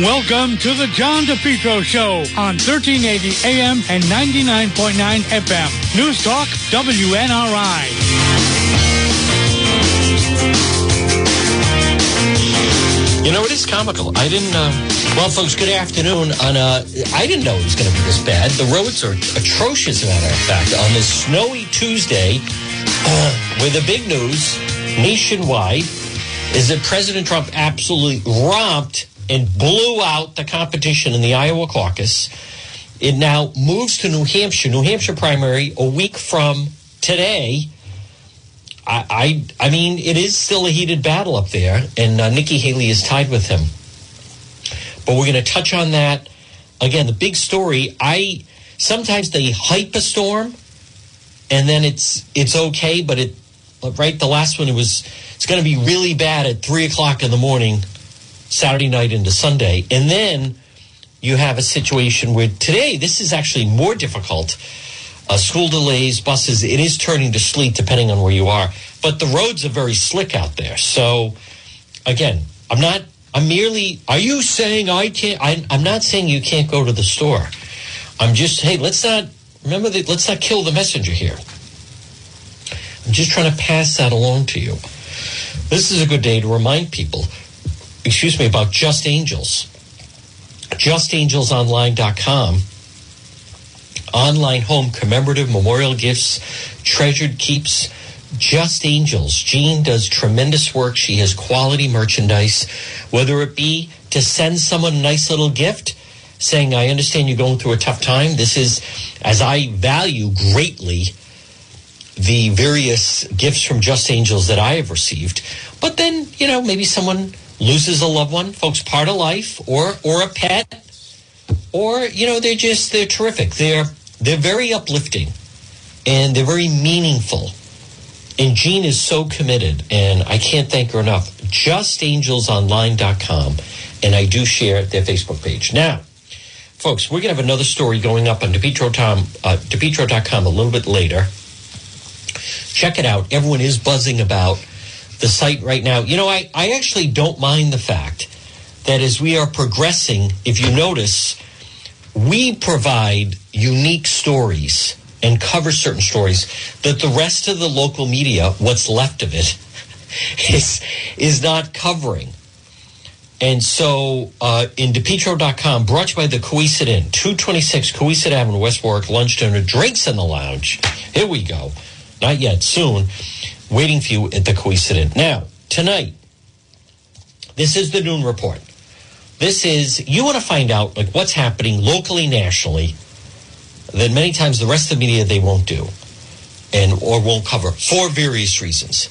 Welcome to the John DePetro Show on 1380 AM and 99.9 FM. News Talk WNRI. You know, it is comical. I didn't. Uh, well, folks, good afternoon. On uh, I didn't know it was going to be this bad. The roads are atrocious, as a matter of fact. On this snowy Tuesday, uh, with the big news nationwide is that President Trump absolutely romped and blew out the competition in the Iowa caucus. It now moves to New Hampshire, New Hampshire primary a week from today. I, I, I mean, it is still a heated battle up there, and uh, Nikki Haley is tied with him. But we're going to touch on that again. The big story. I sometimes they hype a storm, and then it's it's okay, but it right the last one it was it's going to be really bad at three o'clock in the morning, Saturday night into Sunday, and then you have a situation where today this is actually more difficult uh, school delays, buses. It is turning to sleet depending on where you are, but the roads are very slick out there. So, again, I'm not. I'm merely. Are you saying I can't? I, I'm not saying you can't go to the store. I'm just. Hey, let's not. Remember that. Let's not kill the messenger here. I'm just trying to pass that along to you. This is a good day to remind people. Excuse me about Just Angels. JustAngelsOnline.com online home commemorative memorial gifts, treasured keeps. Just Angels. Jean does tremendous work. She has quality merchandise, whether it be to send someone a nice little gift, saying, I understand you're going through a tough time. This is, as I value greatly the various gifts from Just Angels that I have received. But then, you know, maybe someone loses a loved one, folks, part of life, or or a pet, or you know, they're just they're terrific. They're they're very uplifting and they're very meaningful. And Jean is so committed, and I can't thank her enough. JustAngelsOnline.com, and I do share their Facebook page. Now, folks, we're going to have another story going up on DePetro.com, uh, a little bit later. Check it out. Everyone is buzzing about the site right now. You know, I, I actually don't mind the fact that as we are progressing, if you notice, we provide unique stories and cover certain stories that the rest of the local media, what's left of it, is is not covering. And so uh, in DePetro.com, brought to you by the Cowesett Inn, 226 Cowesett Avenue, West Warwick, lunch, dinner, drinks in the lounge. Here we go. Not yet, soon. Waiting for you at the Inn. Now, tonight, this is the noon report. This is, you want to find out like what's happening locally, nationally, that many times the rest of the media they won't do and or won't cover for various reasons.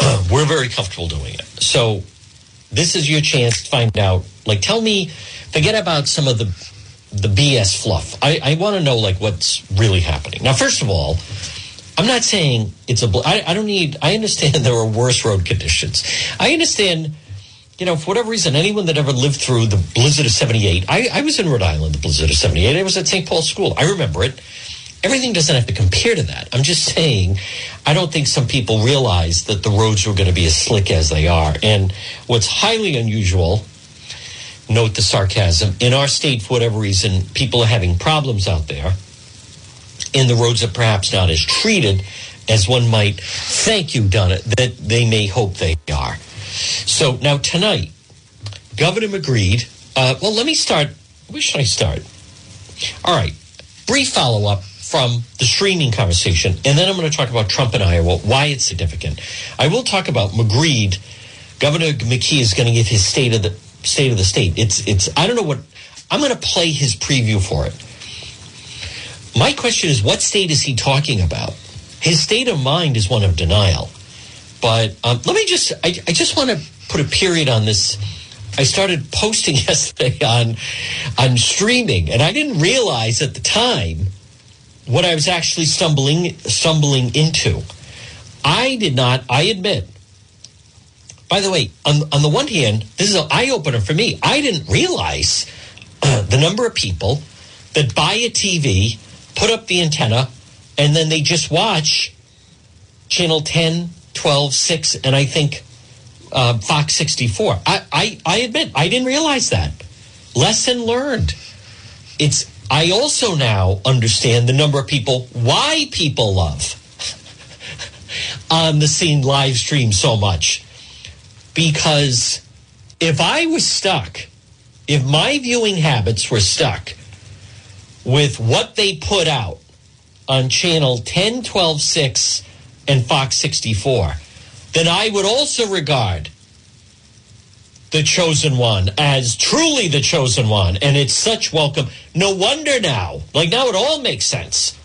We're very comfortable doing it. So this is your chance to find out. Like, tell me, forget about some of the the BS fluff. I, I want to know like what's really happening. Now, first of all, I'm not saying it's a. I, I don't need. I understand there are worse road conditions. I understand you know, for whatever reason, anyone that ever lived through the blizzard of 78, I, I was in Rhode Island, the blizzard of 78. I was at St. Paul's School. I remember it. Everything doesn't have to compare to that. I'm just saying, I don't think some people realize that the roads were going to be as slick as they are. And what's highly unusual, note the sarcasm, in our state, for whatever reason, people are having problems out there. And the roads are perhaps not as treated as one might thank you, Donna, that they may hope they are. So now tonight, Governor agreed. Uh, well, let me start. Where should I start? All right. Brief follow up from the streaming conversation, and then I'm going to talk about Trump in Iowa, why it's significant. I will talk about McGreed. Governor McKee is going to give his state of the state of the state. It's it's. I don't know what. I'm going to play his preview for it. My question is, what state is he talking about? His state of mind is one of denial. But um, let me just, I, I just want to put a period on this. I started posting yesterday on, on streaming, and I didn't realize at the time what I was actually stumbling, stumbling into. I did not, I admit, by the way, on, on the one hand, this is an eye opener for me. I didn't realize uh, the number of people that buy a TV, put up the antenna, and then they just watch channel 10, 12, 6, and I think uh, Fox 64. I, I, I admit, I didn't realize that. lesson learned. It's I also now understand the number of people why people love on the scene live stream so much. Because if I was stuck, if my viewing habits were stuck with what they put out on channel 10, 12, 6, and Fox 64, then I would also regard the chosen one as truly the chosen one. And it's such welcome. No wonder now, like now it all makes sense.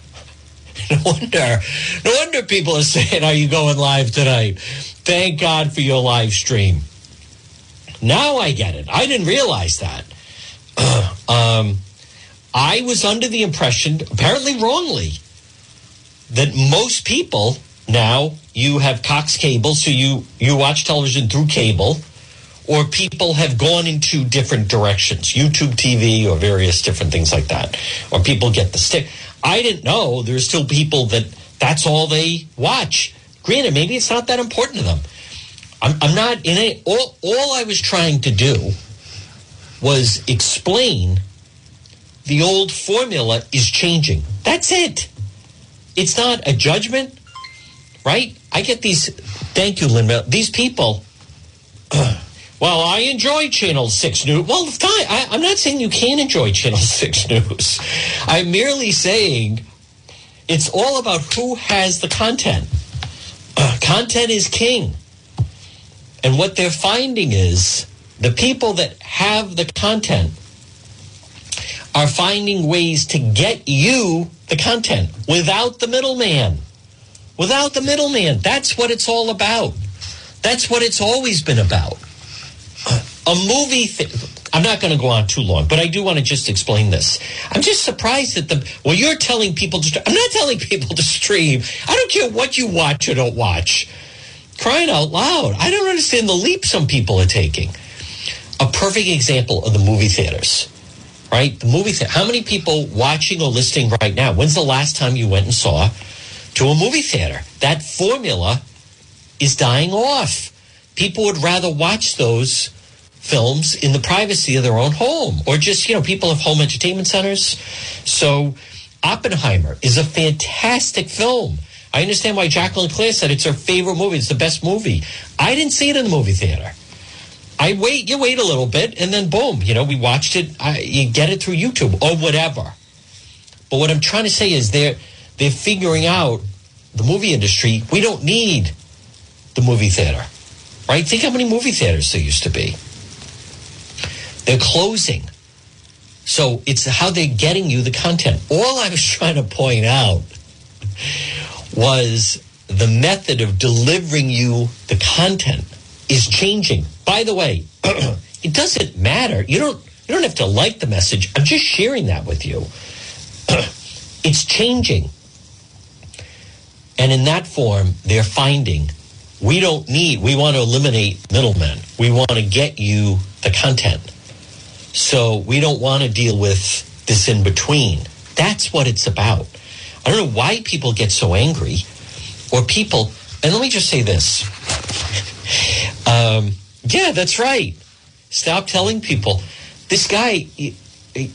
No wonder, no wonder people are saying, Are you going live tonight? Thank God for your live stream. Now I get it. I didn't realize that. um, I was under the impression, apparently wrongly, that most people now you have Cox cable, so you you watch television through cable, or people have gone into different directions, YouTube TV or various different things like that, or people get the stick. I didn't know there's still people that that's all they watch. Granted, maybe it's not that important to them. I'm, I'm not in it. All, all I was trying to do was explain the old formula is changing. That's it. It's not a judgment, right? I get these. Thank you, Linda. These people. well, I enjoy Channel 6 News. Well. I, I'm not saying you can't enjoy Channel 6 News. I'm merely saying it's all about who has the content. Content is king. And what they're finding is the people that have the content are finding ways to get you the content without the middleman. Without the middleman. That's what it's all about. That's what it's always been about. A movie. Th- I'm not going to go on too long, but I do want to just explain this. I'm just surprised that the well, you're telling people to. I'm not telling people to stream. I don't care what you watch or don't watch. Crying out loud! I don't understand the leap some people are taking. A perfect example of the movie theaters right? The movie theater. How many people watching or listening right now? When's the last time you went and saw to a movie theater? That formula is dying off. People would rather watch those films in the privacy of their own home or just, you know, people have home entertainment centers. So Oppenheimer is a fantastic film. I understand why Jacqueline Claire said it's her favorite movie. It's the best movie. I didn't see it in the movie theater. I wait, you wait a little bit, and then boom, you know, we watched it. I, you get it through YouTube or whatever. But what I'm trying to say is they're they're figuring out the movie industry. We don't need the movie theater, right? Think how many movie theaters there used to be. They're closing. So it's how they're getting you the content. All I was trying to point out was the method of delivering you the content is changing. By the way, it doesn't matter. You don't you don't have to like the message. I'm just sharing that with you. it's changing. And in that form, they're finding we don't need, we want to eliminate middlemen. We want to get you the content. So we don't want to deal with this in between. That's what it's about. I don't know why people get so angry or people, and let me just say this. Um, yeah, that's right. Stop telling people. This guy,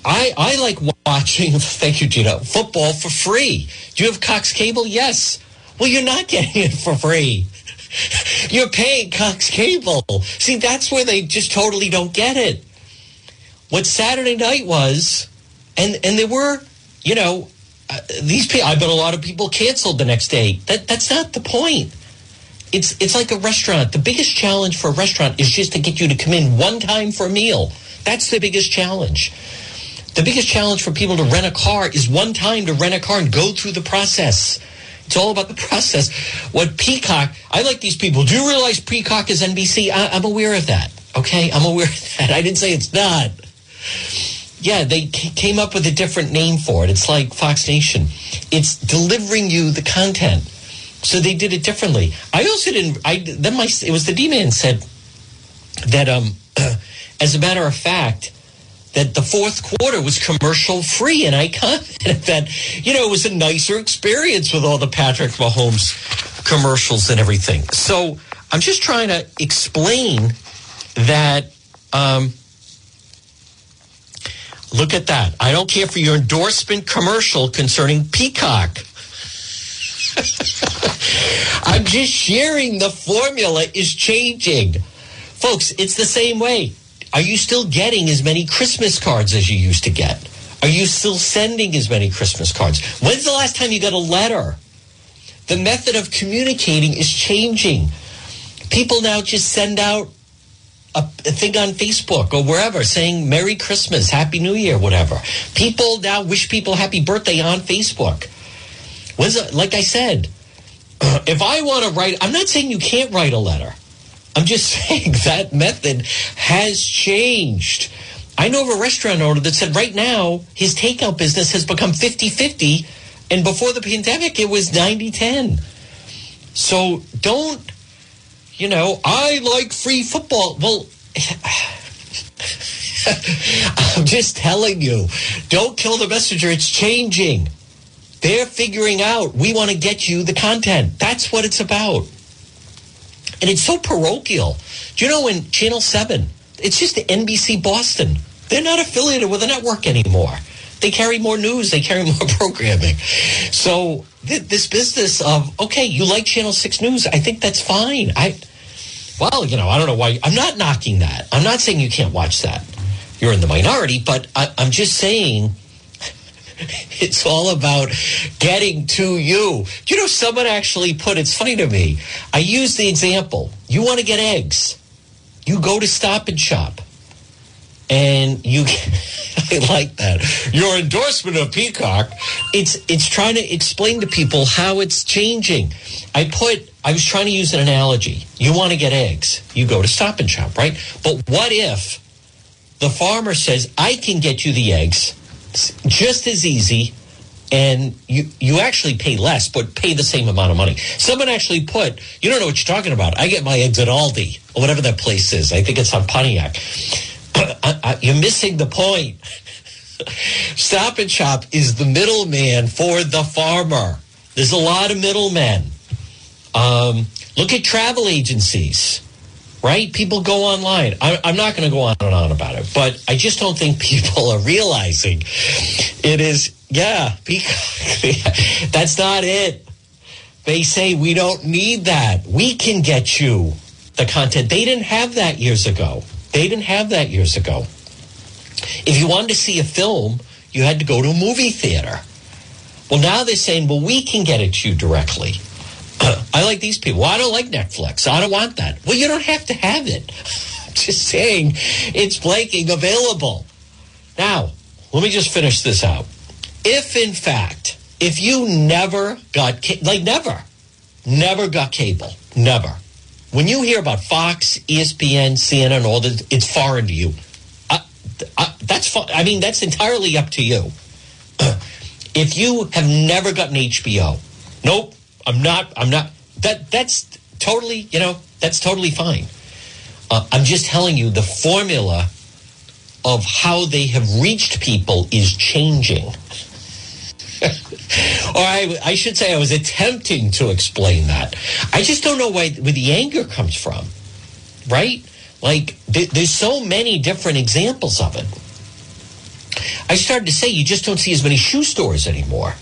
I, I like watching, thank you, Gina, football for free. Do you have Cox Cable? Yes. Well, you're not getting it for free. You're paying Cox Cable. See, that's where they just totally don't get it. What Saturday night was, and and there were, you know, uh, these people. I bet a lot of people canceled the next day. That that's not the point. It's it's like a restaurant. The biggest challenge for a restaurant is just to get you to come in one time for a meal. That's the biggest challenge. The biggest challenge for people to rent a car is one time to rent a car and go through the process. It's all about the process. What Peacock, I like these people. Do you realize Peacock is NBC? I, I'm aware of that. Okay, I'm aware of that. I didn't say it's not. Yeah, they came up with a different name for it. It's like Fox Nation. It's delivering you the content. So they did it differently. I also didn't. I then my it was the D man said that um, as a matter of fact, that the fourth quarter was commercial free, and I commented that you know it was a nicer experience with all the Patrick Mahomes commercials and everything. So I'm just trying to explain that um, Look at that. I don't care for your endorsement commercial concerning Peacock. I'm just sharing the formula is changing. Folks, it's the same way. Are you still getting as many Christmas cards as you used to get? Are you still sending as many Christmas cards? When's the last time you got a letter? The method of communicating is changing. People now just send out a, thing on Facebook or wherever saying Merry Christmas, Happy New Year, whatever. People now wish people happy birthday on Facebook. When's it, like I said, if I want to write, I'm not saying you can't write a letter. I'm just saying that method has changed. I know of a restaurant owner that said right now his takeout business has become 50 50, and before the pandemic, it was 90 10. So don't, you know, I like free football. Well, I'm just telling you, don't kill the messenger. It's changing. They're figuring out we want to get you the content. That's what it's about. And it's so parochial. Do you know in Channel 7, it's just the NBC Boston. They're not affiliated with a network anymore. They carry more news, they carry more programming. So th- this business of, okay, you like Channel 6 News, I think that's fine. I well, you know, I don't know why. I'm not knocking that. I'm not saying you can't watch that. You're in the minority, but I, I'm just saying it's all about getting to you. You know, someone actually put it's funny to me. I use the example. You want to get eggs. You go to Stop and Shop. And you I like that. Your endorsement of Peacock, it's it's trying to explain to people how it's changing. I put I was trying to use an analogy. You want to get eggs. You go to Stop and Shop, right? But what if the farmer says, I can get you the eggs just as easy and you you actually pay less but pay the same amount of money. Someone actually put you don't know what you're talking about. I get my eggs at aldi or whatever that place is. I think it's on pontiac. You're missing the point. Stop and shop is the middleman for the farmer. There's a lot of middlemen. Um, look at travel agencies right? People go online. I, am not going to go on and on about it, but I just don't think people are realizing it is, yeah, that's not it. They say we don't need that. We can get you the content. They didn't have that years ago. They didn't have that years ago. If you wanted to see a film, you had to go to a movie theater. Well, now they're saying, well, we can get it to you directly. I like these people. Well, I don't like Netflix. I don't want that. Well, you don't have to have it. I'm just saying it's blanking available. Now, let me just finish this out. If, in fact, if you never got, like never, never got cable, never. When you hear about Fox, ESPN, CNN, all this, it's foreign to you. Uh, I, I, uh, that's I mean, that's entirely up to you. if you have never gotten HBO, nope, I'm not. I'm not. That that's totally. You know, that's totally fine. Uh, I'm just telling you the formula of how they have reached people is changing. or I, I should say, I was attempting to explain that. I just don't know why, where the anger comes from, right? Like, th- there's so many different examples of it. I started to say you just don't see as many shoe stores anymore.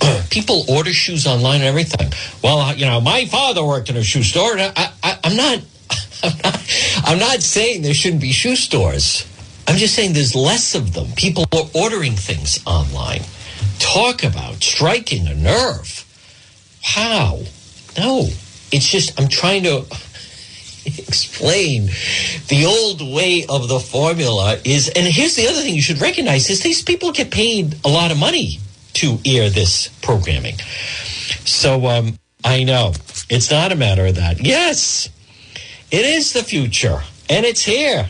people order shoes online and everything. Well, you know, my father worked in a shoe store. And I, I, I'm not, I'm not, I'm not saying there shouldn't be shoe stores. I'm just saying there's less of them. People are ordering things online. Talk about striking a nerve. How? No, it's just I'm trying to explain the old way of the formula is and here's the other thing you should recognize is these people get paid a lot of money to air this programming. So um, I know it's not a matter of that. Yes, it is the future, and it's here.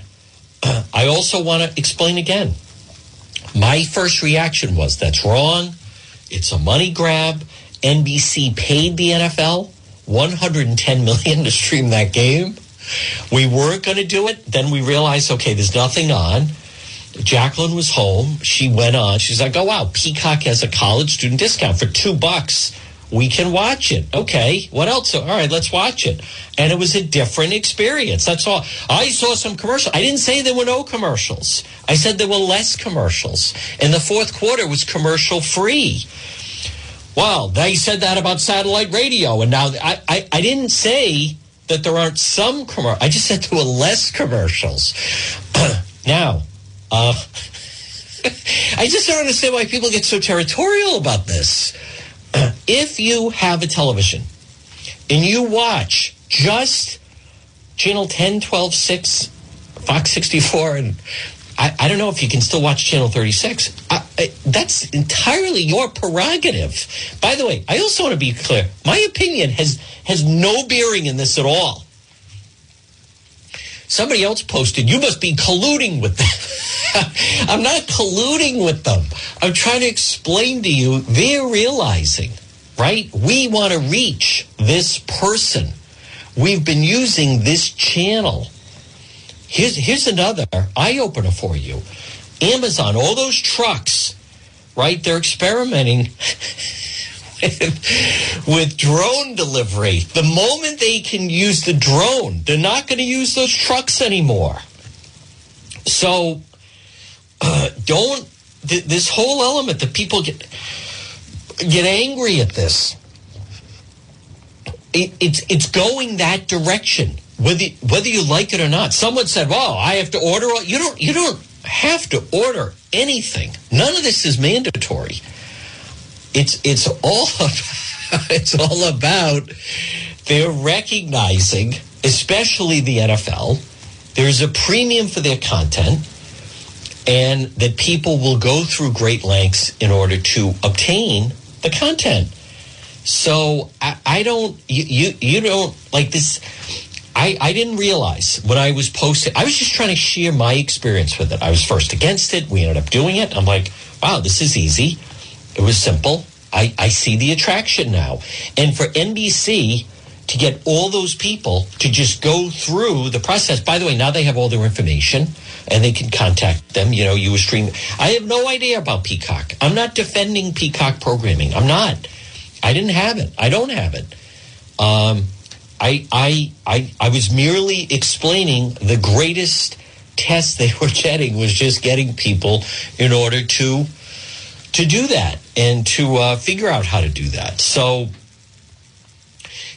I also want to explain again. My first reaction was that's wrong. It's a money grab. NBC paid the NFL 110 million to stream that game. We weren't going to do it. Then we realized, okay, there's nothing on. Jacqueline was home. She went on. She's like, oh, wow, Peacock has a college student discount for two bucks. we can watch it. Okay, what else? All right, let's watch it. And it was a different experience. That's all. I saw some commercials. I didn't say there were no commercials. I said there were less commercials. And the fourth quarter was commercial free. Well, they said that about satellite radio. And now I, I, I didn't say that there aren't some commercials. I just said there were less commercials. now, uh, I just don't understand why people get so territorial about this. if you have a television and you watch just channel 10, 12, 6, Fox 64, and I, I don't know if you can still watch channel 36. I, I, that's entirely your prerogative. By the way, I also want to be clear. My opinion has has no bearing in this at all. Somebody else posted, you must be colluding with them. I'm not colluding with them. I'm trying to explain to you, they're realizing, right? We want to reach this person. We've been using this channel. Here's, here's another eye opener for you Amazon, all those trucks, right? They're experimenting with drone delivery. The moment they can use the drone, they're not going to use those trucks anymore. So uh, don't th- this whole element that people get get angry at this. It, it's it's going that direction, whether whether you like it or not. Someone said, "Well, I have to order." You don't you don't have to order anything. None of this is mandatory it's it's all about, it's all about they're recognizing, especially the NFL, there's a premium for their content, and that people will go through great lengths in order to obtain the content. So I, I don't you, you you don't like this. I, I didn't realize when I was posting, I was just trying to share my experience with it. I was first against it. We ended up doing it. I'm like, wow, this is easy. It was simple. I, I see the attraction now. And for NBC to get all those people to just go through the process, by the way, now they have all their information and they can contact them. You know, you were streaming. I have no idea about Peacock. I'm not defending Peacock programming. I'm not. I didn't have it. I don't have it. Um, I, I, I, I was merely explaining the greatest test they were getting was just getting people in order to to do that and to uh, figure out how to do that. So,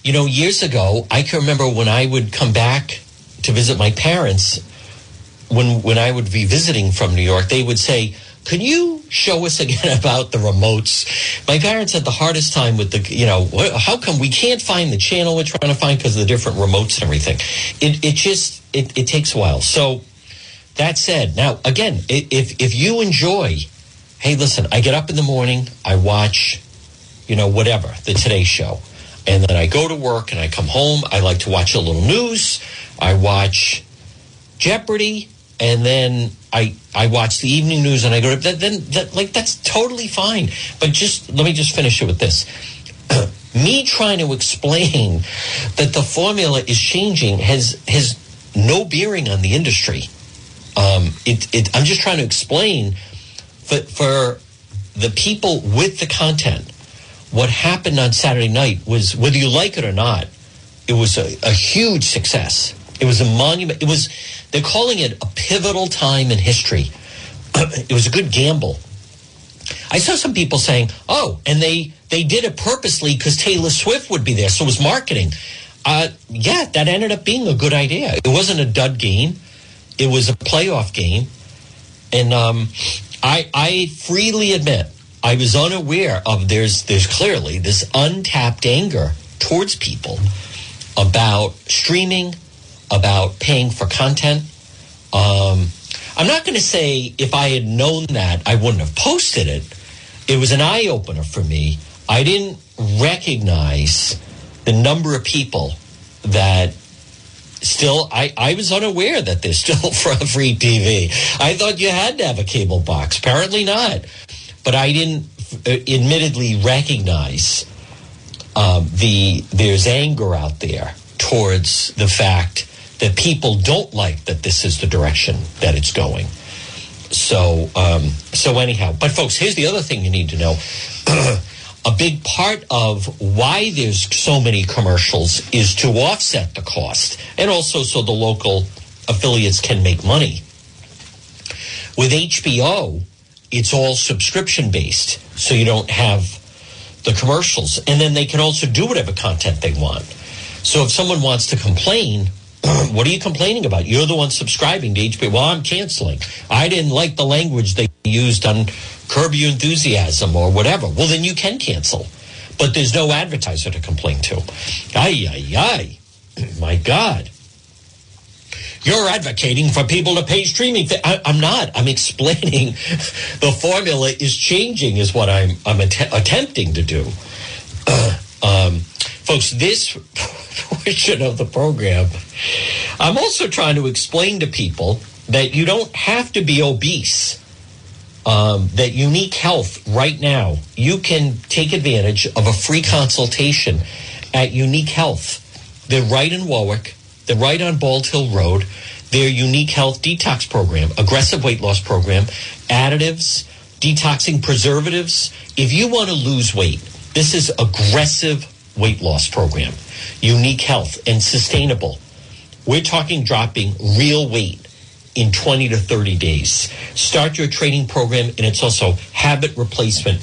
you know, years ago, I can remember when I would come back to visit my parents. When when I would be visiting from New York, they would say, "Can you show us again about the remotes?" My parents had the hardest time with the, you know, how come we can't find the channel we're trying to find because of the different remotes and everything. It it just it, it takes a while. So that said, now again, if if you enjoy hey, listen, I get up in the morning, I watch, you know, whatever, the Today Show. And then I go to work and I come home. I like to watch a little news. I watch Jeopardy. And then I, I watch the evening news and I go to then that, like that's totally fine. But just let me just finish it with this. me trying to explain that the formula is changing has has no bearing on the industry. Um, it, it, I'm just trying to explain for, for the people with the content, what happened on Saturday night was, whether you like it or not, it was a, a huge success. It was a monument. It was, they're calling it a pivotal time in history. it was a good gamble. I saw some people saying, "Oh, and they they did it purposely because Taylor Swift would be there, so it was marketing." Uh, yeah, that ended up being a good idea. It wasn't a dud game; it was a playoff game, and um, I, I freely admit I was unaware of there's there's clearly this untapped anger towards people about streaming, about paying for content. Um, I'm not going to say if I had known that I wouldn't have posted it. It was an eye opener for me. I didn't recognize the number of people that still I, I was unaware that there's still free TV. I thought you had to have a cable box. Apparently not. But I didn't uh, admittedly recognize um, the there's anger out there towards the fact that people don't like that this is the direction that it's going. So um, so anyhow, but folks, here's the other thing you need to know. a big part of why there's so many commercials is to offset the cost and also so the local affiliates can make money. With HBO, it's all subscription based, so you don't have the commercials. And then they can also do whatever content they want. So if someone wants to complain, what are you complaining about? You're the one subscribing to HBO. Well, I'm canceling. I didn't like the language they used on Curb Your Enthusiasm or whatever. Well, then you can cancel. But there's no advertiser to complain to. Ay, ay, ay. My God. You're advocating for people to pay streaming. I, am not. I'm explaining the formula is changing, is what I'm, I'm att- attempting to do. Um, folks, this portion of the program, I'm also trying to explain to people that you don't have to be obese. Um, that Unique Health right now, you can take advantage of a free consultation at Unique Health. They're right in Warwick. They're right on Bald Hill Road. Their Unique Health Detox Program, aggressive weight loss program, additives, detoxing preservatives. If you want to lose weight, this is aggressive weight loss program, Unique Health and sustainable. We're talking dropping real weight in 20 to 30 days. Start your training program, and it's also habit replacement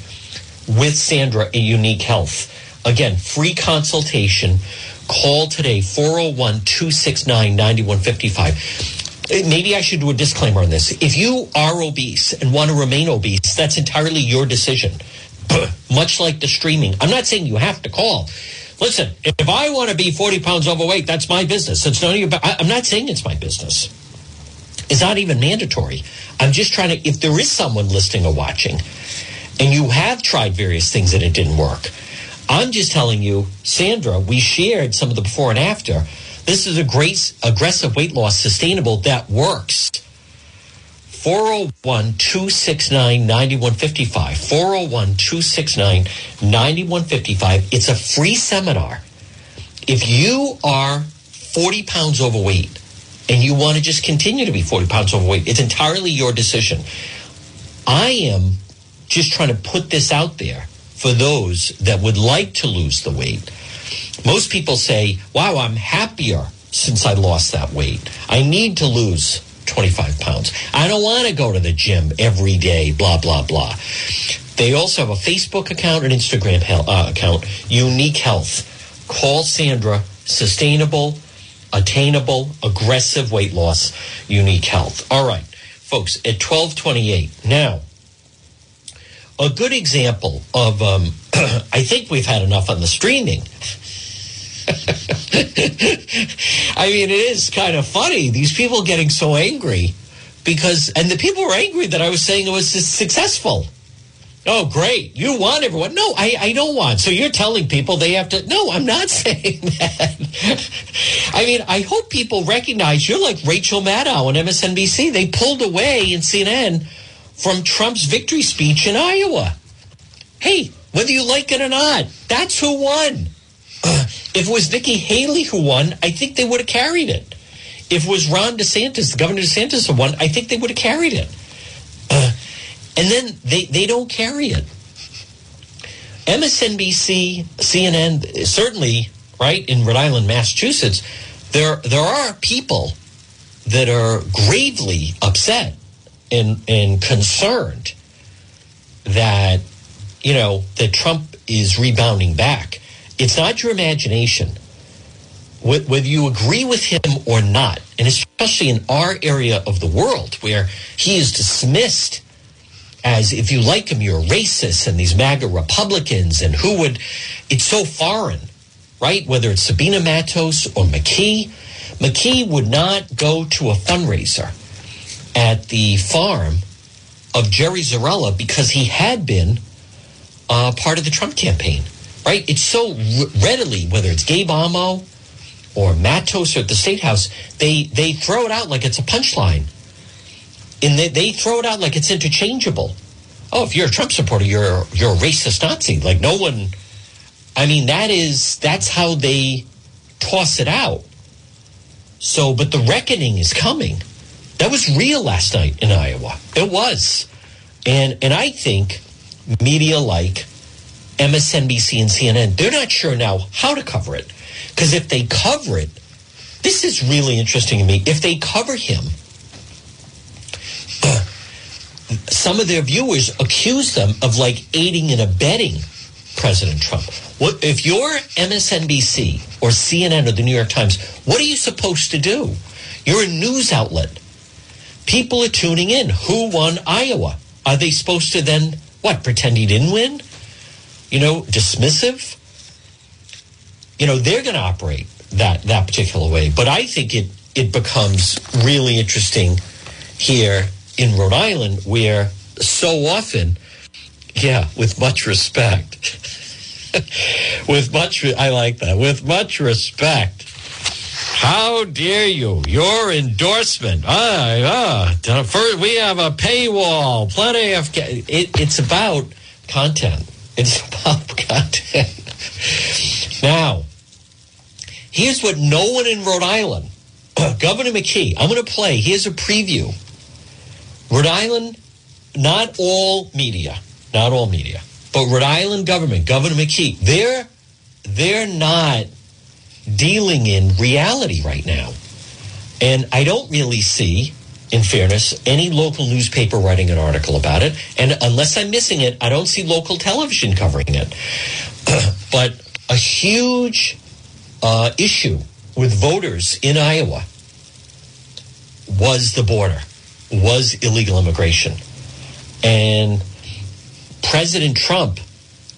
with Sandra at Unique Health. Again, free consultation. Call today, 401 269 9155. Uh, maybe I should do a disclaimer on this. If you are obese and want to remain obese, that's entirely your decision. Much like the streaming. I'm not saying you have to call. Listen, if I want to be 40 pounds overweight, that's my business. It's none of your, I'm not saying it's my business. It's not even mandatory. I'm just trying to, if there is someone listening or watching and you have tried various things and it didn't work, I'm just telling you, Sandra, we shared some of the before and after. This is a great aggressive weight loss sustainable that works. 401 269 9155. 401 269 9155. It's a free seminar. If you are 40 pounds overweight and you want to just continue to be 40 pounds overweight, it's entirely your decision. I am just trying to put this out there for those that would like to lose the weight. Most people say, wow, I'm happier since I lost that weight. I need to lose 25 pounds. I don't want to go to the gym every day, blah, blah, blah. They also have a Facebook account and Instagram uh, account, Unique Health. Call Sandra, sustainable, attainable, aggressive weight loss, Unique Health. All right, folks, at 1228. Now, a good example of, um, I think we've had enough on the streaming. I mean, it is kind of funny. These people getting so angry because, and the people were angry that I was saying it was successful. Oh, great. You want everyone. No, I, I don't want. So you're telling people they have to. No, I'm not saying that. I mean, I hope people recognize you're like Rachel Maddow on MSNBC. They pulled away in CNN from Trump's victory speech in Iowa. Hey, whether you like it or not, that's who won. Uh, if it was Nikki Haley who won, I think they would have carried it. If it was Ron DeSantis, Governor DeSantis who won, I think they would have carried it. Uh, and then they, they don't carry it. MSNBC, CNN, certainly, right, in Rhode Island, Massachusetts, there, there are people that are gravely upset and, and concerned that, you know, that Trump is rebounding back. It's not your imagination. Whether you agree with him or not, and especially in our area of the world where he is dismissed as if you like him, you're a racist, and these MAGA Republicans, and who would, it's so foreign, right? Whether it's Sabina Matos or McKee, McKee would not go to a fundraiser at the farm of Jerry Zarrella because he had been uh, part of the Trump campaign right? It's so readily, whether it's Gabe Amo or Matos or at the State House, they, they throw it out like it's a punchline. And they, they throw it out like it's interchangeable. Oh, if you're a Trump supporter, you're, you're a racist Nazi. Like no one, I mean, that is, that's how they toss it out. So, but the reckoning is coming. That was real last night in Iowa. It was. And, and I think media like MSNBC and CNN, they're not sure now how to cover it. Because if they cover it, this is really interesting to me. If they cover him, some of their viewers accuse them of like aiding and abetting President Trump. What if you're MSNBC or CNN or the New York Times? What are you supposed to do? You're a news outlet. People are tuning in. Who won Iowa? Are they supposed to then what pretend he didn't win? You know, dismissive. You know, they're going to operate that that particular way. But I think it it becomes really interesting here in Rhode Island, where so often, yeah, with much respect, with much, I like that, with much respect. How dare you? Your endorsement. Ah, ah. First, we have a paywall. Plenty of. It, it's about content. It's about content. now, here's what no one in Rhode Island, Governor McKee, I'm going to play. Here's a preview. Rhode Island, not all media, not all media, but Rhode Island government, Governor McKee, they're they're not dealing in reality right now. And I don't really see, in fairness, any local newspaper writing an article about it. And unless I'm missing it, I don't see local television covering it. but a huge uh, issue with voters in Iowa was the border, was illegal immigration. And President Trump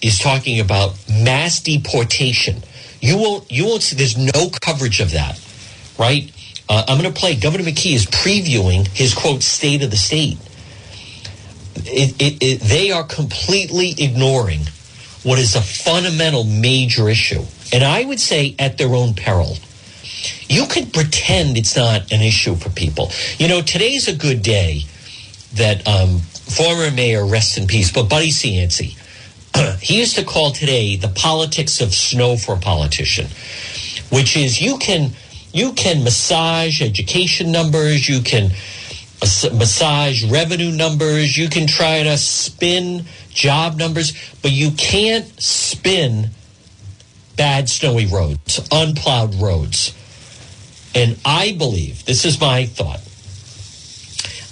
is talking about mass deportation you won't. You won't see. There's no coverage of that, right? Uh, I'm going to play. Governor McKee is previewing his quote "State of the State." It, it, it, they are completely ignoring what is a fundamental major issue, and I would say at their own peril. You can pretend it's not an issue for people. You know, today's a good day that um, former mayor, rest in peace, but Buddy Cianci he used to call today the politics of snow for a politician, which is you can you can massage education numbers, you can massage revenue numbers, you can try to spin job numbers, but you can't spin bad snowy roads, unplowed roads. And I believe, this is my thought,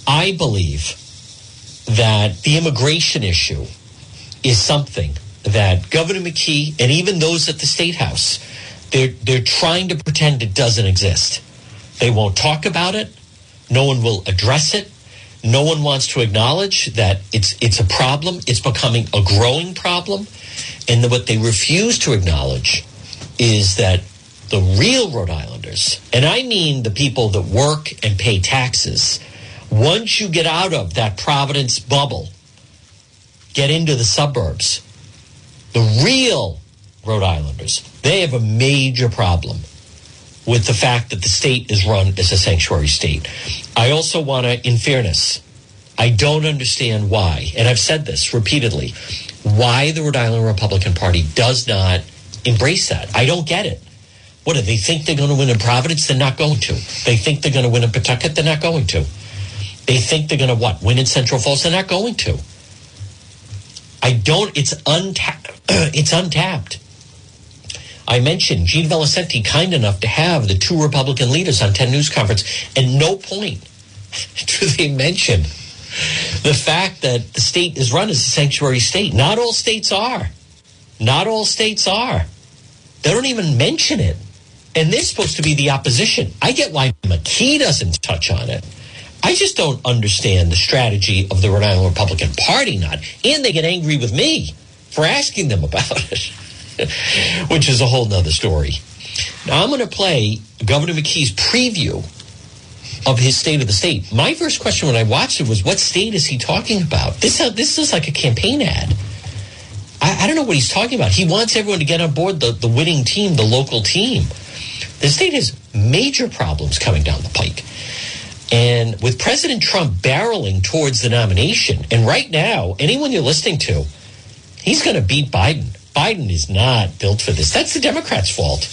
I believe that the immigration issue is something that Governor McKee and even those at the State House, they're, they're trying to pretend it doesn't exist. They won't talk about it. No one will address it. No one wants to acknowledge that it's it's a problem. It's becoming a growing problem, and what they refuse to acknowledge is that the real Rhode Islanders, and I mean the people that work and pay taxes, once you get out of that Providence bubble get into the suburbs. The real Rhode Islanders, they have a major problem with the fact that the state is run as a sanctuary state. I also want to, in fairness, I don't understand why, and I've said this repeatedly, why the Rhode Island Republican Party does not embrace that. I don't get it. What do they think they're going to win in Providence? They're not going to. They think they're going to win in Pawtucket? They're not going to. They think they're going to what? Win in Central Falls? They're not going to. I don't. It's untapped. it's untapped. I mentioned Gene Valicenti kind enough to have the two Republican leaders on 10 News Conference, and no point do they mention the fact that the state is run as a sanctuary state. Not all states are. Not all states are. They don't even mention it. And they're supposed to be the opposition. I get why McKee doesn't touch on it. I just don't understand the strategy of the Rhode Island Republican Party not. And they get angry with me for asking them about it, which is a whole nother story. Now I'm going to play Governor McKee's preview of his state of the state. My first question when I watched it was, what state is he talking about? This, uh, this is like a campaign ad. I, I don't know what he's talking about. He wants everyone to get on board the, the winning team, the local team. The state has major problems coming down the pike. And with President Trump barreling towards the nomination, and right now, anyone you're listening to, he's going to beat Biden. Biden is not built for this. That's the Democrats' fault.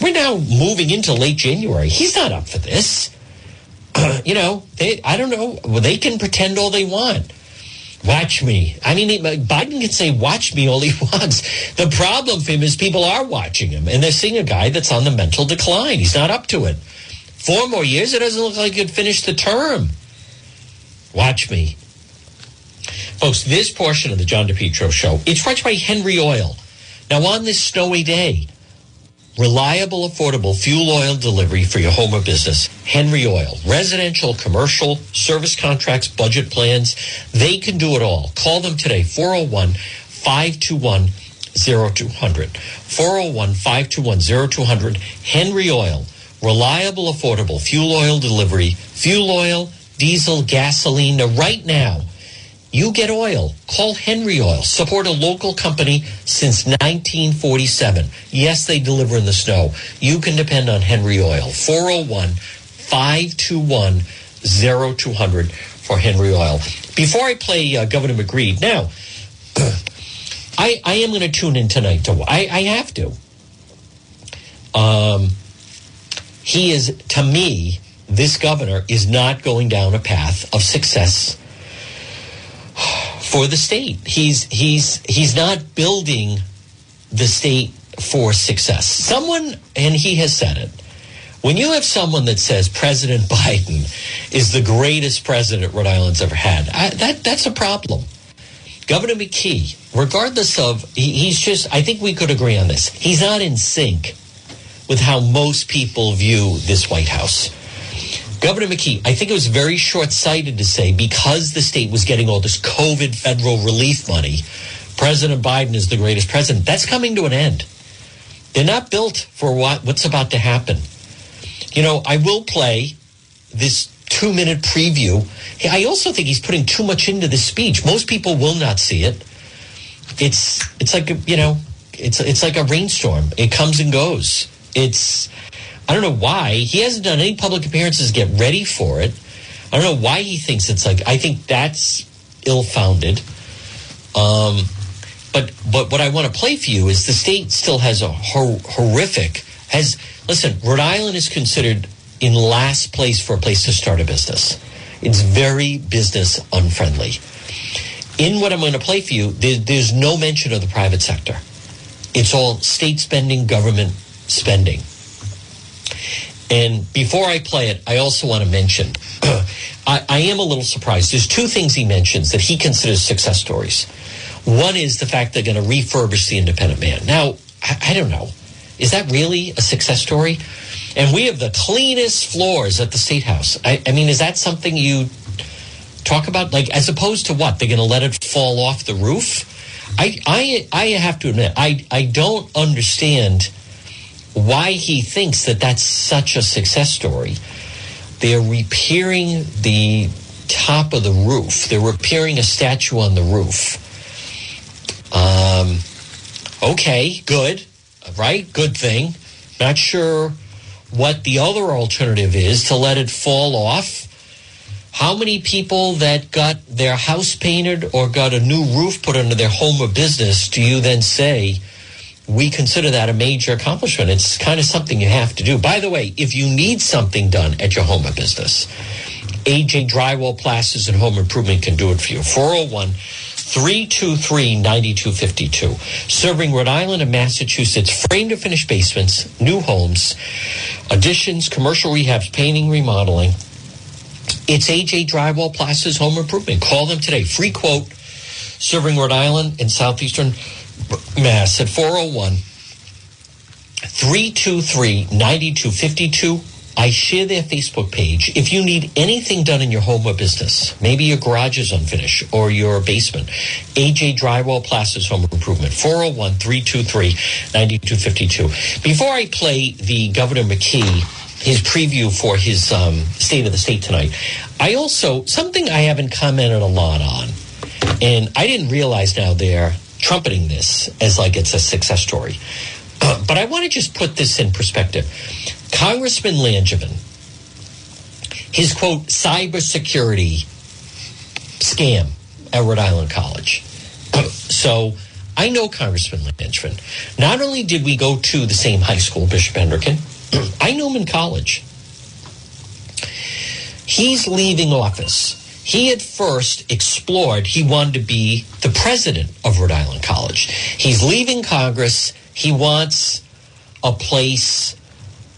We're now moving into late January. He's not up for this. you know, they, I don't know. Well, they can pretend all they want. Watch me. I mean, Biden can say watch me all he wants. The problem for him is people are watching him and they're seeing a guy that's on the mental decline. He's not up to it. Four more years, it doesn't look like he'd finish the term. Watch me. Folks, this portion of the John DePetro show, it's brought by Henry Oil. Now, on this snowy day, reliable, affordable fuel oil delivery for your home or business. Henry Oil, residential, commercial, service contracts, budget plans. They can do it all. Call them today, 401 521 0200. 401 521 0200. Henry Oil, reliable, affordable fuel oil delivery, fuel oil, diesel, gasoline. Now, right now, you get oil. Call Henry Oil. Support a local company since 1947. Yes, they deliver in the snow. You can depend on Henry Oil. 401 521 0200 for Henry Oil. Before I play uh, Governor McKee, now, I, I am going to tune in tonight. To I, I have to. Um, he is, to me, this governor is not going down a path of success for the state. He's he's he's not building the state for success. Someone and he has said it. When you have someone that says President Biden is the greatest president Rhode Island's ever had, I, that that's a problem. Governor McKee, regardless of he, he's just I think we could agree on this. He's not in sync with how most people view this White House. Governor McKee, I think it was very short sighted to say because the state was getting all this COVID federal relief money, President Biden is the greatest president. That's coming to an end. They're not built for what, what's about to happen. You know, I will play this two minute preview. I also think he's putting too much into this speech. Most people will not see it. It's it's like you know, it's it's like a rainstorm. It comes and goes. It's I don't know why he hasn't done any public appearances get ready for it. I don't know why he thinks it's like. I think that's ill-founded. Um, but but what I want to play for you is the state still has a hor- horrific. Has listen, Rhode Island is considered in last place for a place to start a business. It's very business unfriendly. In what I'm going to play for you, there, there's no mention of the private sector. It's all state spending, government spending. And before I play it, I also want to mention I, I, am a little surprised. There's two things he mentions that he considers success stories. One is the fact they're going to refurbish the Independent Man. Now, I, I don't know. Is that really a success story? And we have the cleanest floors at the State House. I, I mean, is that something you talk about? Like, as opposed to what? They're going to let it fall off the roof? I, I, I have to admit, I, I don't understand – why he thinks that that's such a success story. They're repairing the top of the roof. They're repairing a statue on the roof. Um, okay, good, right? Good thing. Not sure what the other alternative is to let it fall off. How many people that got their house painted or got a new roof put under their home or business do you then say? We consider that a major accomplishment. It's kind of something you have to do. By the way, if you need something done at your home or business, AJ Drywall Plasters and Home Improvement can do it for you. 401 323 9252. Serving Rhode Island and Massachusetts, frame to finish basements, new homes, additions, commercial rehabs, painting, remodeling. It's AJ Drywall Plasters Home Improvement. Call them today. Free quote. Serving Rhode Island and Southeastern Mass at 401 323 9252. I share their Facebook page. If you need anything done in your home or business, maybe your garage is unfinished or your basement, AJ Drywall Plasters Home Improvement, 401 323 9252. Before I play the Governor McKee, his preview for his um, State of the State tonight, I also, something I haven't commented a lot on, and I didn't realize now there trumpeting this as like it's a success story. But I want to just put this in perspective. Congressman Langevin, his quote, cybersecurity scam at Rhode Island College. so I know Congressman Langevin. Not only did we go to the same high school, Bishop Hendricken, I knew him in college. He's leaving office he at first explored he wanted to be the president of Rhode Island College. He's leaving Congress. He wants a place.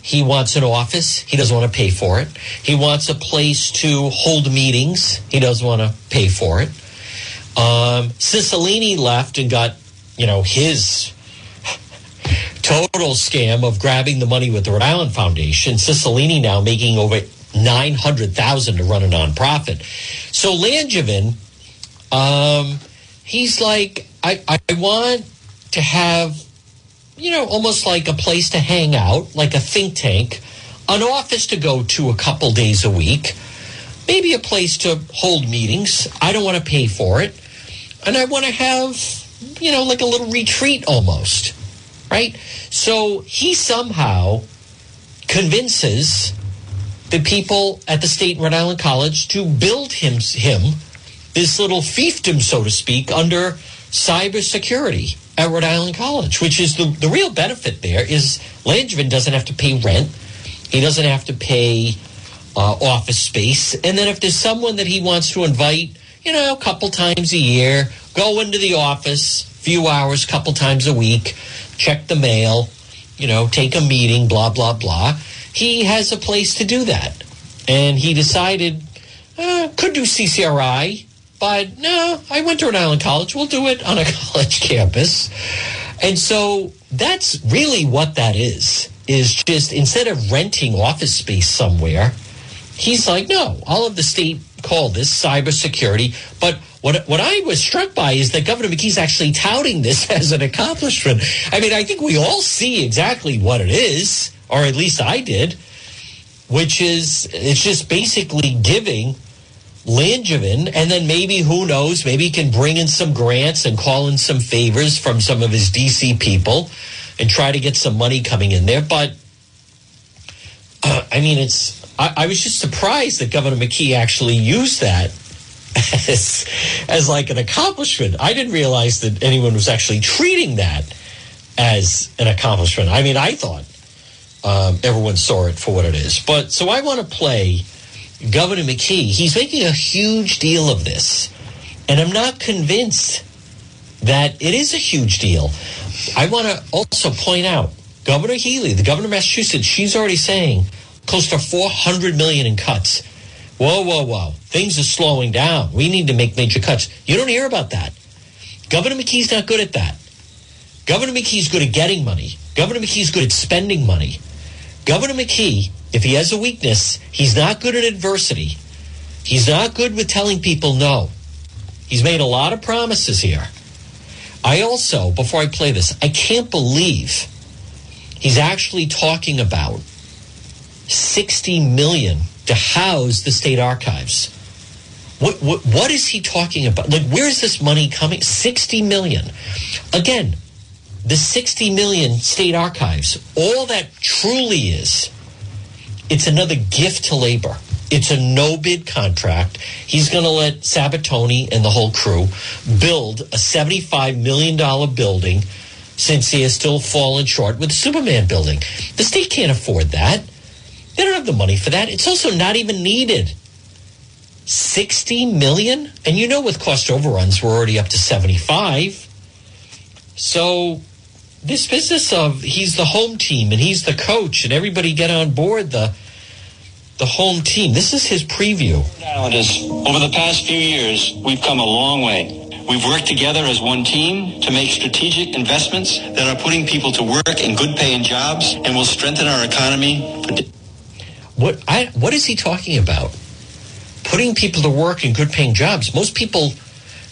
He wants an office. He doesn't want to pay for it. He wants a place to hold meetings. He doesn't want to pay for it. Um, Cicilline left and got, you know, his total scam of grabbing the money with the Rhode Island Foundation. Cicilline now making over nine hundred thousand to run a nonprofit. So Langevin, um, he's like, I, I want to have, you know, almost like a place to hang out, like a think tank, an office to go to a couple days a week, maybe a place to hold meetings. I don't want to pay for it, and I want to have, you know, like a little retreat almost, right? So he somehow convinces the people at the state Rhode Island College to build him him this little fiefdom, so to speak, under cybersecurity at Rhode Island College, which is the, the real benefit there is Langevin doesn't have to pay rent. He doesn't have to pay uh, office space. And then if there's someone that he wants to invite, you know, a couple times a year, go into the office, few hours, couple times a week, check the mail, you know, take a meeting, blah, blah, blah he has a place to do that. And he decided, uh, could do CCRI, but no, I went to Rhode Island College. We'll do it on a college campus. And so that's really what that is, is just instead of renting office space somewhere, he's like, no, all of the state call this cybersecurity. But what, what I was struck by is that Governor McKee's actually touting this as an accomplishment. I mean, I think we all see exactly what it is or at least I did, which is it's just basically giving Langevin, and then maybe who knows, maybe he can bring in some grants and call in some favors from some of his DC people and try to get some money coming in there. But uh, I mean, it's I, I was just surprised that Governor McKee actually used that as as like an accomplishment. I didn't realize that anyone was actually treating that as an accomplishment. I mean, I thought um, everyone saw it for what it is. But so I want to play Governor McKee. He's making a huge deal of this, and I'm not convinced that it is a huge deal. I want to also point out Governor Healey, the governor of Massachusetts, she's already saying close to 400 million in cuts. Whoa, whoa, whoa. Things are slowing down. We need to make major cuts. You don't hear about that. Governor McKee's not good at that. Governor McKee's good at getting money. Governor McKee's good at spending money. Governor McKee, if he has a weakness, he's not good at adversity. He's not good with telling people no. He's made a lot of promises here. I also, before I play this, I can't believe he's actually talking about 60 million to house the state archives. What, what, what is he talking about? Like, where's this money coming? 60 million. Again, the 60 million state archives, all that truly is, it's another gift to labor. It's a no bid contract. He's going to let Sabitoni and the whole crew build a $75 million building since he has still fallen short with the Superman building. The state can't afford that. They don't have the money for that. It's also not even needed. 60 million? And you know, with cost overruns, we're already up to 75. So this business of he's the home team and he's the coach and everybody get on board the the home team. This is his preview. Over the past few years, we've come a long way. We've worked together as one team to make strategic investments that are putting people to work in good paying jobs and will strengthen our economy. What I what is he talking about? Putting people to work in good paying jobs. Most people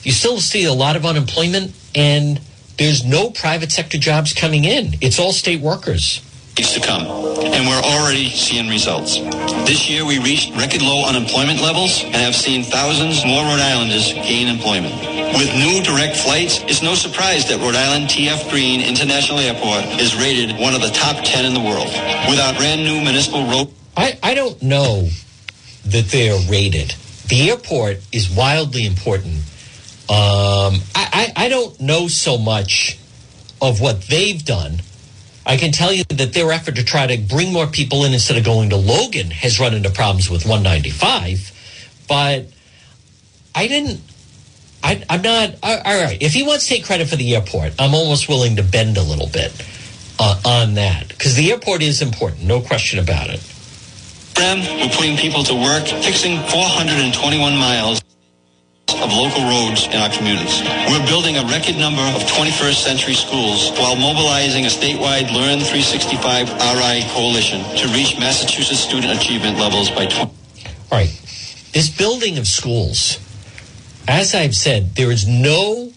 you still see a lot of unemployment and there's no private sector jobs coming in. It's all state workers. To come, and we're already seeing results. This year, we reached record low unemployment levels and have seen thousands more Rhode Islanders gain employment. With new direct flights, it's no surprise that Rhode Island TF Green International Airport is rated one of the top 10 in the world. With our brand new municipal road. I, I don't know that they're rated. The airport is wildly important um, I, I, I don't know so much of what they've done. I can tell you that their effort to try to bring more people in instead of going to Logan has run into problems with 195. But I didn't. I, I'm not. All right. If he wants to take credit for the airport, I'm almost willing to bend a little bit uh, on that because the airport is important, no question about it. We're putting people to work, fixing 421 miles of local roads in our communities. We're building a record number of 21st century schools while mobilizing a statewide Learn 365 RI coalition to reach Massachusetts student achievement levels by 20. All right. This building of schools, as I've said, there is no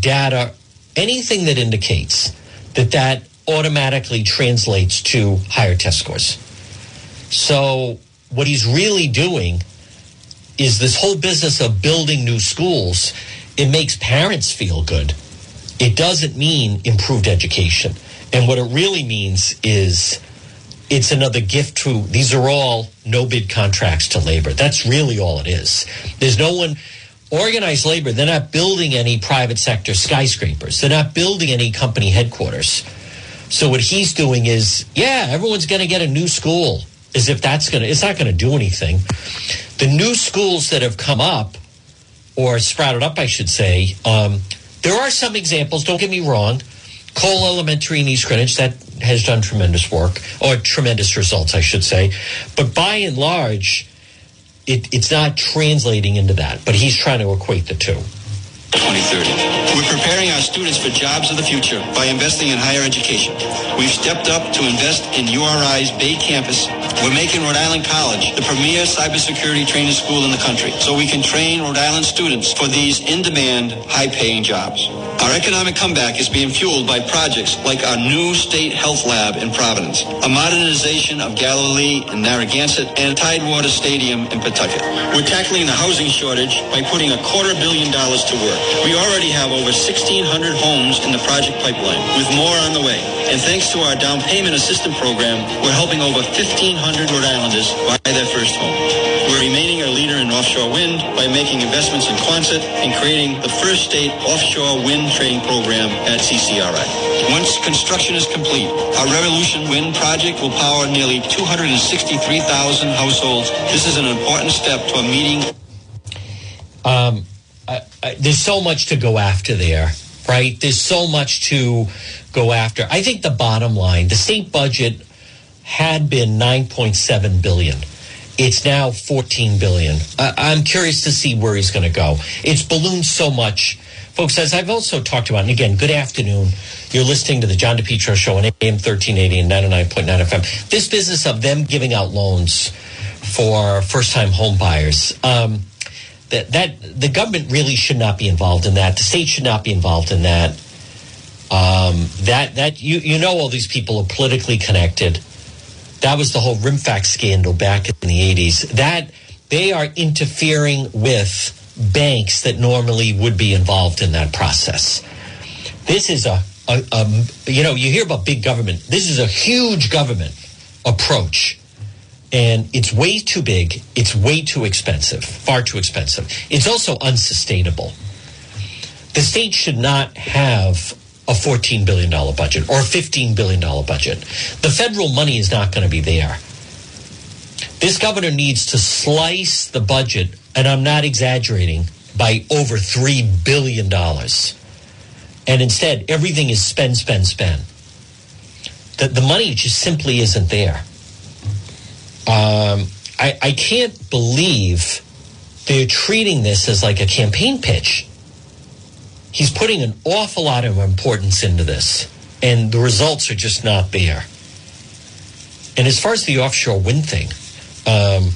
data, anything that indicates that that automatically translates to higher test scores. So what he's really doing is this whole business of building new schools. It makes parents feel good. It doesn't mean improved education. And what it really means is it's another gift to these are all no bid contracts to labor. That's really all it is. There's no one organized labor. They're not building any private sector skyscrapers. They're not building any company headquarters. So what he's doing is, yeah, everyone's going to get a new school as if that's going to, it's not going to do anything. The new schools that have come up or sprouted up, I should say, um, there are some examples, don't get me wrong. Cole Elementary in East Greenwich, that has done tremendous work, or tremendous results, I should say. But by and large, it, it's not translating into that. But he's trying to equate the two. 2030. We're preparing our students for jobs of the future by investing in higher education. We've stepped up to invest in URI's Bay campus. We're making Rhode Island College the premier cybersecurity training school in the country so we can train Rhode Island students for these in-demand, high-paying jobs. Our economic comeback is being fueled by projects like our new state health lab in Providence, a modernization of Galilee and Narragansett, and Tidewater Stadium in Pawtucket. We're tackling the housing shortage by putting a quarter billion dollars to work. We already have over 1,600 homes in the project pipeline, with more on the way. And thanks to our down payment assistance program, we're helping over 1,500 Rhode Islanders buy their first home. We're remaining a leader in offshore wind by making investments in Quonset and creating the first state offshore wind training program at CCRI. Once construction is complete, our Revolution Wind project will power nearly 263,000 households. This is an important step toward meeting. Um, there's so much to go after there, right? There's so much to go after. I think the bottom line, the state budget had been 9.7 billion. It's now 14 billion. Uh, I'm curious to see where he's going to go. It's ballooned so much. Folks, as I've also talked about, and again, good afternoon. You're listening to the John DePetro show on AM 1380 and 99.9 FM. This business of them giving out loans for first time home buyers. Um, that, that the government really should not be involved in that. The state should not be involved in that. Um, that that you you know all these people are politically connected. That was the whole Rimfax scandal back in the 80s. That they are interfering with banks that normally would be involved in that process. This is a, a, a, you know, you hear about big government. This is a huge government approach. And it's way too big. It's way too expensive, far too expensive. It's also unsustainable. The state should not have a $14 billion budget or a $15 billion budget. The federal money is not going to be there. This governor needs to slice the budget, and I'm not exaggerating, by over $3 billion. And instead, everything is spend, spend, spend. The, the money just simply isn't there. Um, I, I can't believe they're treating this as like a campaign pitch he's putting an awful lot of importance into this, and the results are just not there. And as far as the offshore wind thing, um,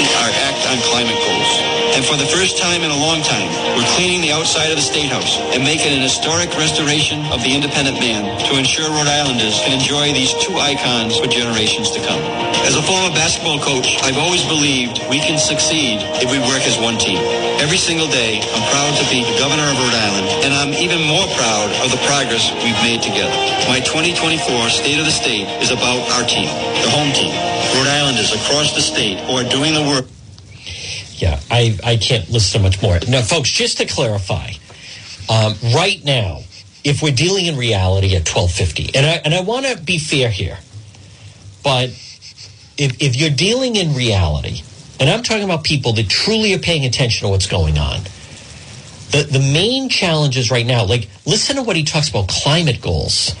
our act on climate goals. And for the first time in a long time, we're cleaning the outside of the State House and making an historic restoration of the independent man to ensure Rhode Islanders can enjoy these two icons for generations to come. As a former basketball coach, I've always believed we can succeed if we work as one team. Every single day, I'm proud to be the governor of Rhode Island, and I'm even more proud of the progress we've made together. My 2024 State of the State is about our team, the home team. Rhode Islanders across the state who are doing the work yeah, I, I can't list so much more. Now, folks, just to clarify, um, right now, if we're dealing in reality at 1250, and I, and I want to be fair here, but if, if you're dealing in reality and I'm talking about people that truly are paying attention to what's going on. The, the main challenges right now, like listen to what he talks about climate goals.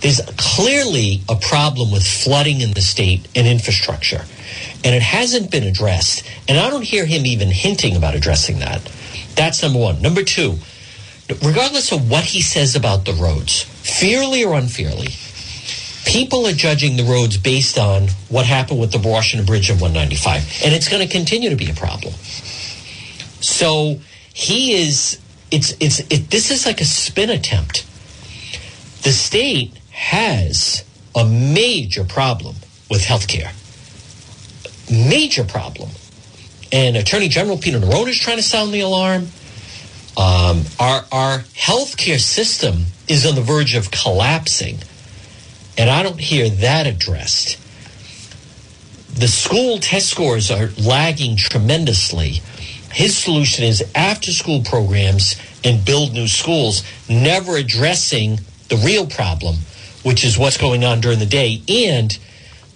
There's clearly a problem with flooding in the state and infrastructure, and it hasn't been addressed. And I don't hear him even hinting about addressing that. That's number one. Number two, regardless of what he says about the roads, fairly or unfairly, people are judging the roads based on what happened with the Washington Bridge of 195, and it's going to continue to be a problem. So he is. It's it's it, this is like a spin attempt. The state has a major problem with health care. Major problem. And Attorney General Peter Neronha is trying to sound the alarm. Um, our our healthcare system is on the verge of collapsing, and I don't hear that addressed. The school test scores are lagging tremendously. His solution is after school programs and build new schools, never addressing the real problem, which is what's going on during the day. And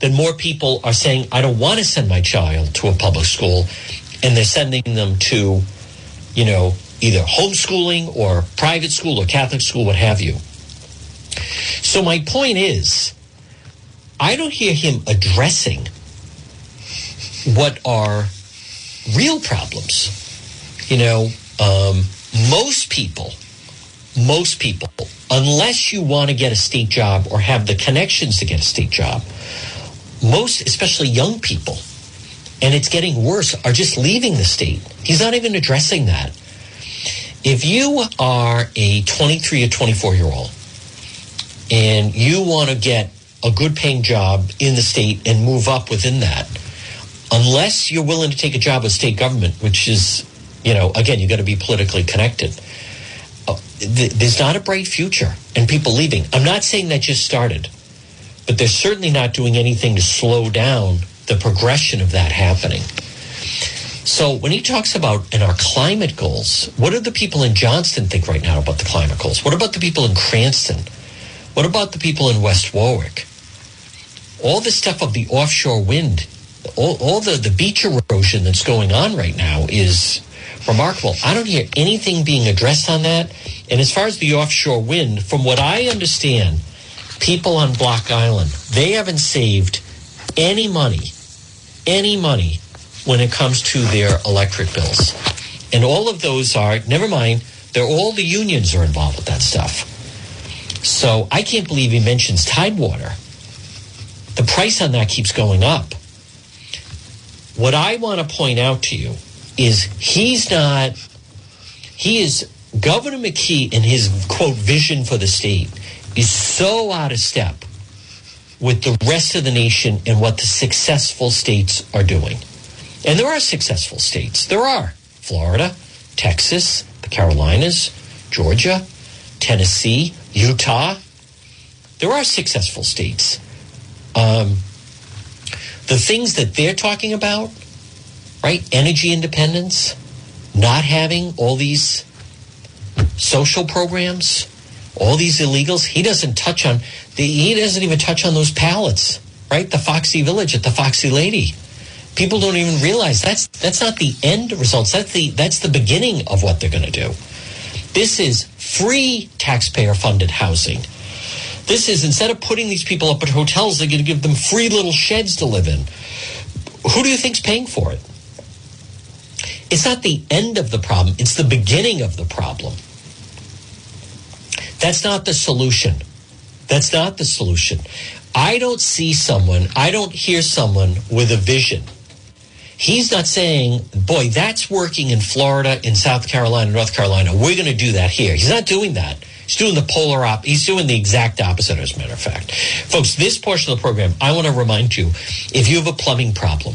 then more people are saying, I don't want to send my child to a public school, and they're sending them to, you know, either homeschooling or private school or Catholic school, what have you. So my point is, I don't hear him addressing what are real problems. You know, um, most people, most people, unless you want to get a state job or have the connections to get a state job, most, especially young people, and it's getting worse, are just leaving the state. He's not even addressing that. If you are a 23 or 24 year old and you want to get a good paying job in the state and move up within that, unless you're willing to take a job with state government, which is, you know, again, you got to be politically connected. Uh, th- there's not a bright future and people leaving. I'm not saying that just started, but they're certainly not doing anything to slow down the progression of that happening. So when he talks about in our climate goals, what do the people in Johnston think right now about the climate goals? What about the people in Cranston? What about the people in West Warwick? All the stuff of the offshore wind, all, all the, the beach erosion that's going on right now is remarkable. I don't hear anything being addressed on that. And as far as the offshore wind, from what I understand, people on Block Island, they haven't saved any money, any money when it comes to their electric bills. And all of those are, never mind, they're all the unions are involved with that stuff. So I can't believe he mentions Tidewater. The price on that keeps going up. What I want to point out to you is he's not, he is, Governor McKee and his quote vision for the state is so out of step with the rest of the nation and what the successful states are doing. And there are successful states. There are Florida, Texas, the Carolinas, Georgia, Tennessee, Utah. There are successful states. Um, the things that they're talking about, right? Energy independence, not having all these social programs, all these illegals. He doesn't touch on. The, he doesn't even touch on those pallets, right? The Foxy Village at the Foxy Lady people don't even realize that's that's not the end results. That's the that's the beginning of what they're going to do. This is free taxpayer funded housing. This is instead of putting these people up at hotels, they're going to give them free little sheds to live in. Who do you think's paying for it? It's not the end of the problem, it's the beginning of the problem. That's not the solution. That's not the solution. I don't see someone, I don't hear someone with a vision He's not saying, boy, that's working in Florida, in South Carolina, North Carolina. We're going to do that here. He's not doing that. He's doing the polar op. He's doing the exact opposite, as a matter of fact. Folks, this portion of the program, I want to remind you, if you have a plumbing problem,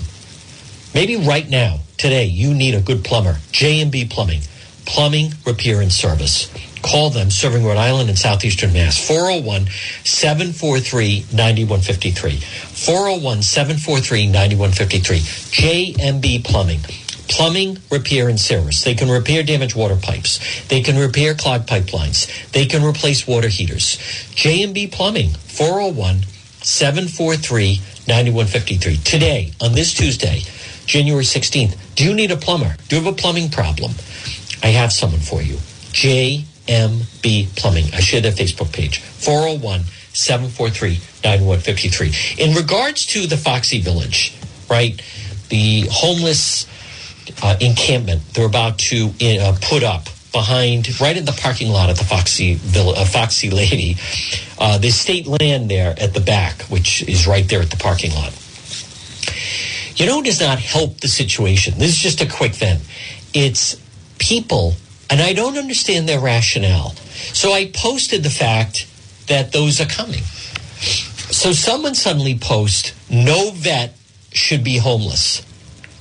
maybe right now, today, you need a good plumber. J&B Plumbing, plumbing repair and service. Call them, serving Rhode Island and Southeastern Mass, 401 743 9153. 401 743 9153. JMB Plumbing. Plumbing, repair, and service. They can repair damaged water pipes. They can repair clogged pipelines. They can replace water heaters. JMB Plumbing, 401 743 9153. Today, on this Tuesday, January 16th. Do you need a plumber? Do you have a plumbing problem? I have someone for you. JMB Plumbing. I share their Facebook page. 401 743 9153. In regards to the Foxy Village, right? The homeless uh, encampment they're about to uh, put up behind, right in the parking lot of the Foxy Villa, uh, Foxy Lady. Uh, state land there at the back, which is right there at the parking lot. You know, does not help the situation. This is just a quick thing. It's people, and I don't understand their rationale. So I posted the fact that those are coming. So someone suddenly posts, no vet should be homeless.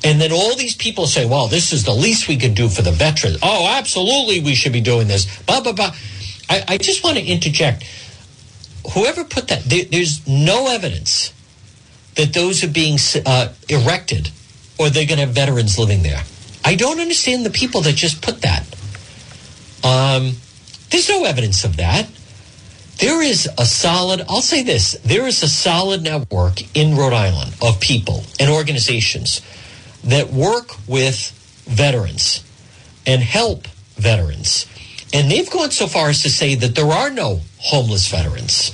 And then all these people say, well, this is the least we can do for the veterans. Oh, absolutely, we should be doing this. Blah, blah, blah. I, I just want to interject. Whoever put that, there, there's no evidence that those are being uh, erected or they're going to have veterans living there. I don't understand the people that just put that. Um, there's no evidence of that. There is a solid, I'll say this, there is a solid network in Rhode Island of people and organizations that work with veterans and help veterans. And they've gone so far as to say that there are no homeless veterans.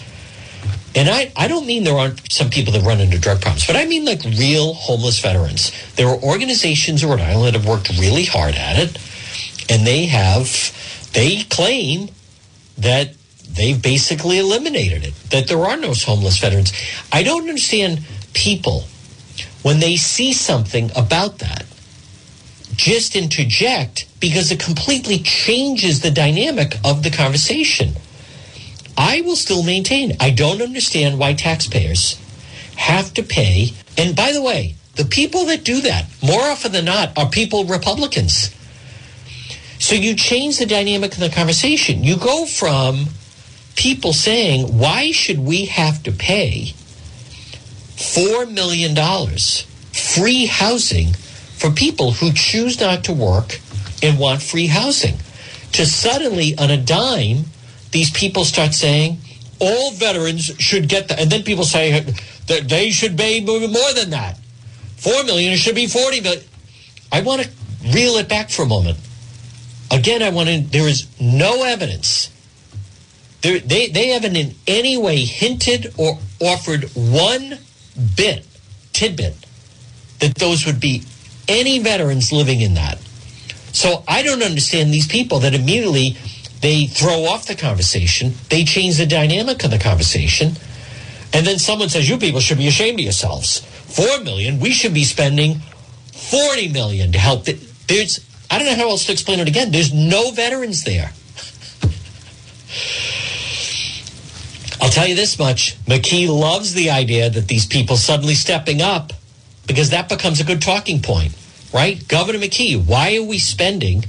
And I, I don't mean there aren't some people that run into drug problems, but I mean like real homeless veterans. There are organizations in Rhode Island that have worked really hard at it, and they have, they claim that they've basically eliminated it, that there are no homeless veterans. I don't understand people when they see something about that, just interject because it completely changes the dynamic of the conversation. I will still maintain I don't understand why taxpayers have to pay. And by the way, the people that do that, more often than not, are people Republicans. So you change the dynamic of the conversation. You go from people saying, why should we have to pay $4 million free housing for people who choose not to work and want free housing. To suddenly, on a dime, these people start saying, all veterans should get that. And then people say that they should pay more than that. Four million, it should be 40 million. I want to reel it back for a moment. Again, I want to, there is no evidence. There, they, they haven't in any way hinted or offered one bit, tidbit, that those would be any veterans living in that. So I don't understand these people that immediately they throw off the conversation, they change the dynamic of the conversation, and then someone says, You people should be ashamed of yourselves. Four million, we should be spending 40 million to help. The, there's, I don't know how else to explain it again. There's no veterans there. I'll tell you this much McKee loves the idea that these people suddenly stepping up because that becomes a good talking point, right? Governor McKee, why are we spending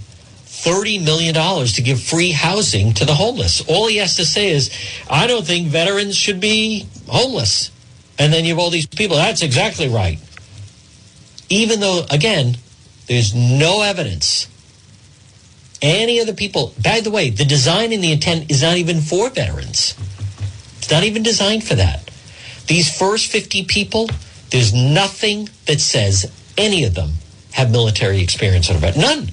$30 million to give free housing to the homeless? All he has to say is, I don't think veterans should be homeless. And then you have all these people. That's exactly right. Even though, again, there's no evidence. Any of the people, by the way, the design and the intent is not even for veterans. It's not even designed for that. These first 50 people, there's nothing that says any of them have military experience on about none.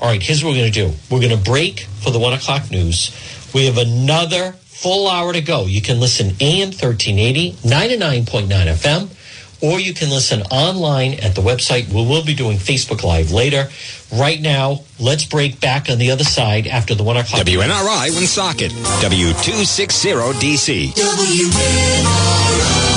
All right, here's what we're going to do. We're going to break for the one o'clock news. We have another full hour to go. You can listen AM 1380, 99.9 FM, or you can listen online at the website. We will be doing Facebook Live later. Right now, let's break back on the other side after the one o'clock. WNRI Woonsocket, W260DC. WNRI.